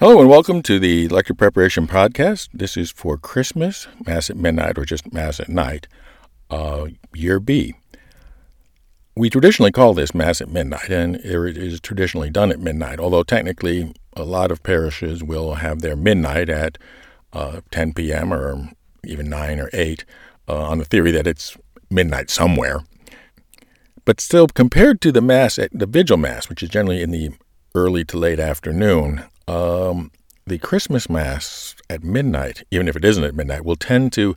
Hello and welcome to the Lector Preparation Podcast. This is for Christmas, Mass at Midnight, or just Mass at Night, uh, Year B. We traditionally call this Mass at Midnight, and it is traditionally done at midnight, although technically a lot of parishes will have their midnight at uh, 10 p.m. or even 9 or 8 uh, on the theory that it's midnight somewhere. But still, compared to the Mass at the Vigil Mass, which is generally in the early to late afternoon, um, the Christmas Mass at midnight, even if it isn't at midnight, will tend to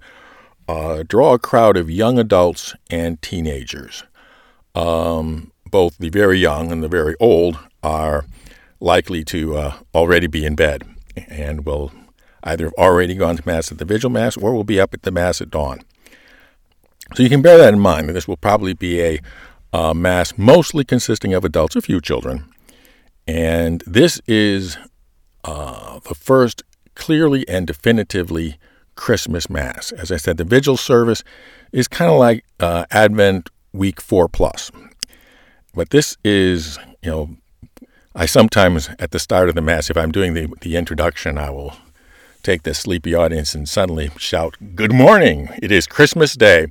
uh, draw a crowd of young adults and teenagers. Um, both the very young and the very old are likely to uh, already be in bed and will either have already gone to Mass at the Vigil Mass or will be up at the Mass at dawn. So you can bear that in mind that this will probably be a uh, Mass mostly consisting of adults, a few children. And this is uh, the first clearly and definitively Christmas Mass. As I said, the Vigil service is kind of like uh, Advent Week 4 plus. But this is, you know, I sometimes at the start of the Mass, if I'm doing the, the introduction, I will take the sleepy audience and suddenly shout, Good morning! It is Christmas Day,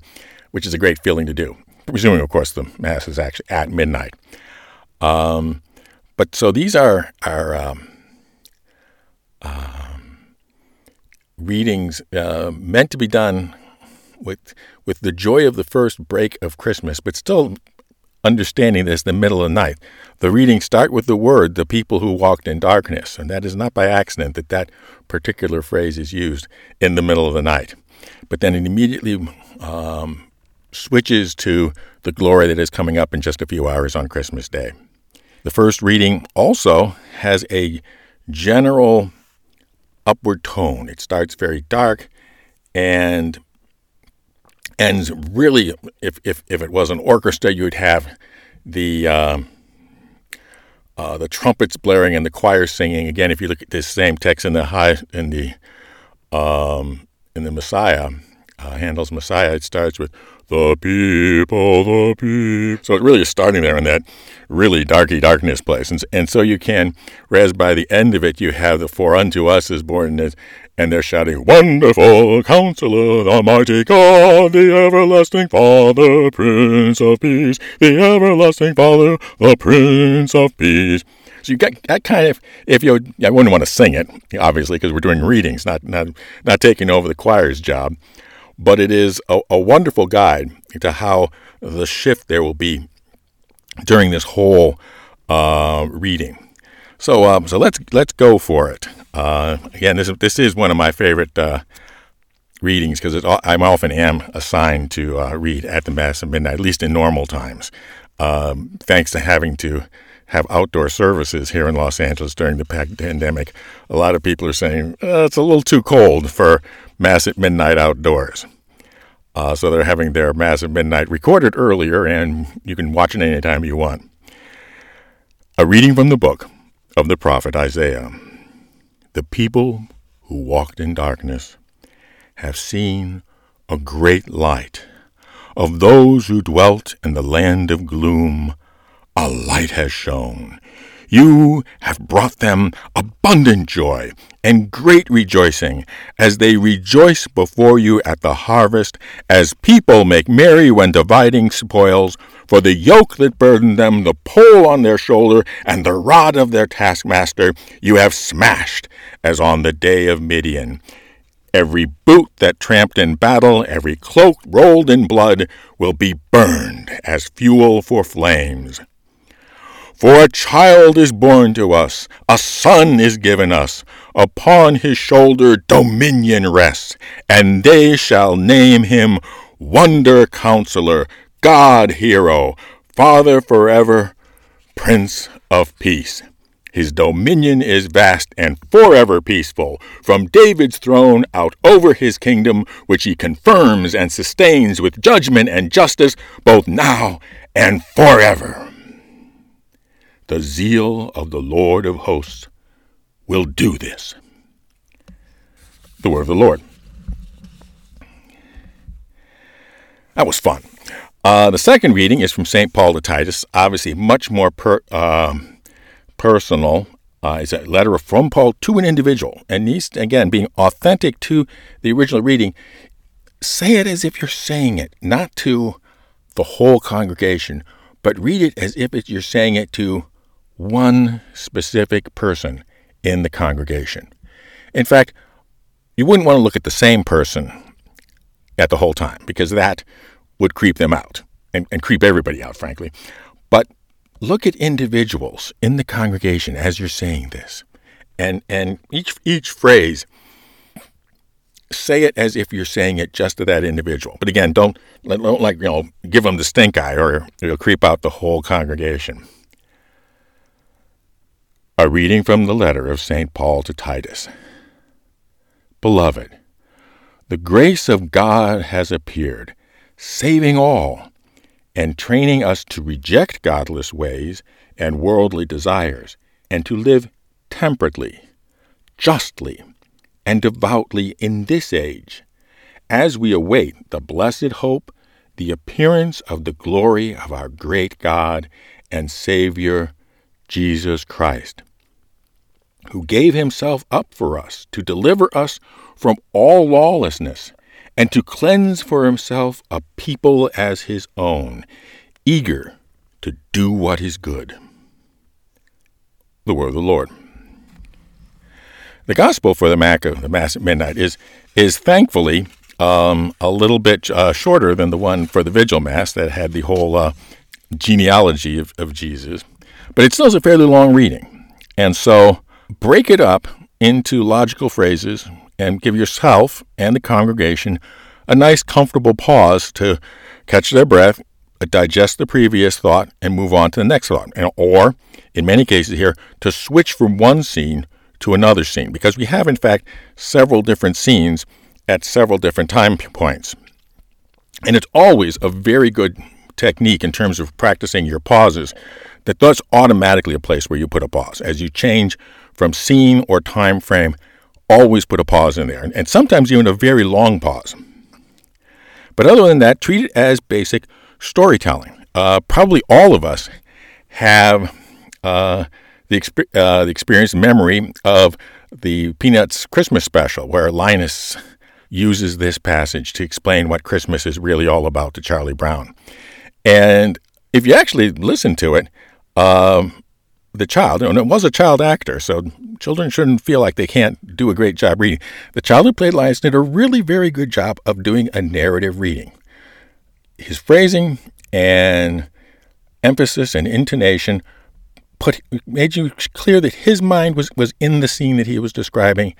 which is a great feeling to do, presuming, of course, the Mass is actually at midnight. Um, but so these are, are um, um, readings uh, meant to be done with with the joy of the first break of Christmas, but still understanding this the middle of the night. The readings start with the word, the people who walked in darkness, and that is not by accident that that particular phrase is used in the middle of the night. But then it immediately um, switches to the glory that is coming up in just a few hours on Christmas Day. The first reading also has a general upward tone. It starts very dark and ends really, if, if, if it was an orchestra, you would have the, uh, uh, the trumpets blaring and the choir singing. Again, if you look at this same text in the high, in the, um, in the Messiah, uh, Handel's Messiah, it starts with the people, the people. So it really is starting there in that really darky darkness place. And, and so you can, whereas by the end of it, you have the for unto us is born, and they're shouting, Wonderful Counselor, the mighty God, the everlasting Father, Prince of Peace, the everlasting Father, the Prince of Peace. So you got that kind of if you I wouldn't want to sing it obviously because we're doing readings, not not not taking over the choir's job but it is a, a wonderful guide to how the shift there will be during this whole uh, reading. So, um, so let's let's go for it. Uh, again, this this is one of my favorite uh, readings because I often am assigned to uh, read at the Mass at midnight, at least in normal times. Um, thanks to having to have outdoor services here in Los Angeles during the pandemic, a lot of people are saying uh, it's a little too cold for Mass at midnight outdoors. Uh, so they're having their Mass at midnight recorded earlier, and you can watch it anytime you want. A reading from the book of the prophet Isaiah. The people who walked in darkness have seen a great light. Of those who dwelt in the land of gloom, a light has shone. You have brought them abundant joy and great rejoicing as they rejoice before you at the harvest, as people make merry when dividing spoils. For the yoke that burdened them, the pole on their shoulder, and the rod of their taskmaster, you have smashed, as on the day of Midian. Every boot that tramped in battle, every cloak rolled in blood, will be burned as fuel for flames. For a child is born to us, a son is given us. Upon his shoulder dominion rests, and they shall name him Wonder Counselor, God Hero, Father forever, Prince of Peace. His dominion is vast and forever peaceful, from David's throne out over his kingdom, which he confirms and sustains with judgment and justice, both now and forever. The zeal of the Lord of hosts will do this. The word of the Lord. That was fun. Uh, the second reading is from St. Paul to Titus, obviously much more per, uh, personal Uh, it's a letter from Paul to an individual, and needs, again, being authentic to the original reading. Say it as if you're saying it, not to the whole congregation, but read it as if you're saying it to one specific person in the congregation. In fact, you wouldn't want to look at the same person at the whole time because that would creep them out and, and creep everybody out, frankly. But look at individuals in the congregation as you're saying this. And, and each, each phrase, say it as if you're saying it just to that individual. But again, don't, don't like, you know, give them the stink eye or it'll creep out the whole congregation. A reading from the letter of St. Paul to Titus. Beloved, the grace of God has appeared, saving all, and training us to reject godless ways and worldly desires, and to live temperately, justly, and devoutly in this age, as we await the blessed hope, the appearance of the glory of our great God and Savior, Jesus Christ, who gave himself up for us to deliver us from all lawlessness and to cleanse for himself a people as his own, eager to do what is good. The word of the Lord. The gospel for the Mac of the Mass at midnight is is thankfully um, a little bit uh, shorter than the one for the Vigil Mass that had the whole uh, genealogy of, of Jesus, but it still is a fairly long reading, and so break it up into logical phrases and give yourself and the congregation a nice, comfortable pause to catch their breath, digest the previous thought, and move on to the next thought. Or, in many cases here, to switch from one scene to another scene, because we have, in fact, several different scenes at several different time points. And it's always a very good technique in terms of practicing your pauses that that's automatically a place where you put a pause. As you change from scene or time frame, always put a pause in there, and sometimes even a very long pause. But other than that, treat it as basic storytelling. Uh, probably all of us have uh, the, exp- uh, the experience memory of the Peanuts Christmas special, where Linus uses this passage to explain what Christmas is really all about to Charlie Brown. And if you actually listen to it, um, the child, and it was a child actor, so children shouldn't feel like they can't do a great job reading. The child who played Linus did a really very good job of doing a narrative reading. His phrasing and emphasis and intonation put made you clear that his mind was, was in the scene that he was describing,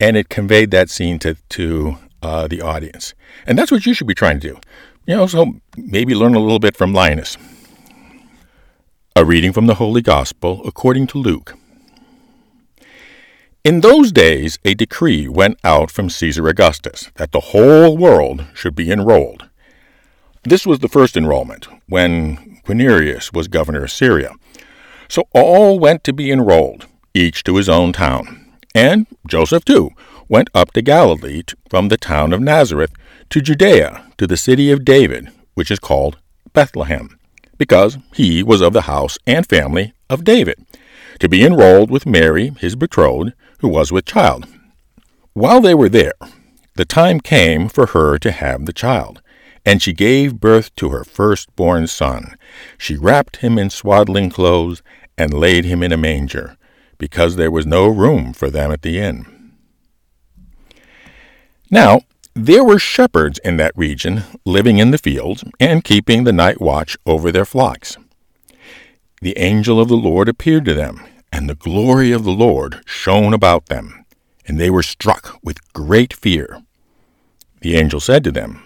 and it conveyed that scene to to uh, the audience. And that's what you should be trying to do. You know, so maybe learn a little bit from Linus. A reading from the Holy Gospel according to Luke. In those days, a decree went out from Caesar Augustus that the whole world should be enrolled. This was the first enrollment, when Quirinius was governor of Syria. So all went to be enrolled, each to his own town. And Joseph, too, went up to Galilee from the town of Nazareth to Judea, to the city of David, which is called Bethlehem because he was of the house and family of David, to be enrolled with Mary, his betrothed, who was with child. While they were there, the time came for her to have the child, and she gave birth to her firstborn son. She wrapped him in swaddling clothes and laid him in a manger, because there was no room for them at the inn. Now, there were shepherds in that region living in the fields and keeping the night watch over their flocks. The angel of the Lord appeared to them, and the glory of the Lord shone about them, and they were struck with great fear. The angel said to them,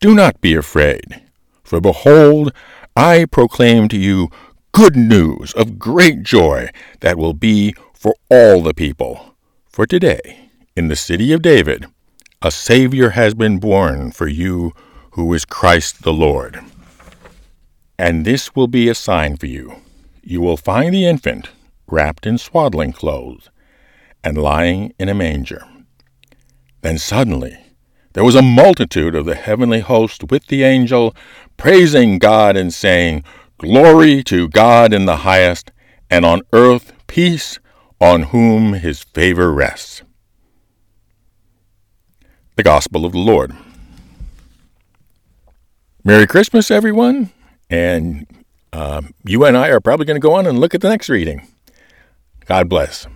Do not be afraid, for behold, I proclaim to you good news of great joy that will be for all the people. For today, in the city of David, a Savior has been born for you, who is Christ the Lord. And this will be a sign for you. You will find the infant wrapped in swaddling clothes and lying in a manger. Then suddenly there was a multitude of the heavenly host with the angel, praising God and saying, Glory to God in the highest, and on earth peace on whom his favor rests. The Gospel of the Lord. Merry Christmas, everyone, and uh, you and I are probably going to go on and look at the next reading. God bless.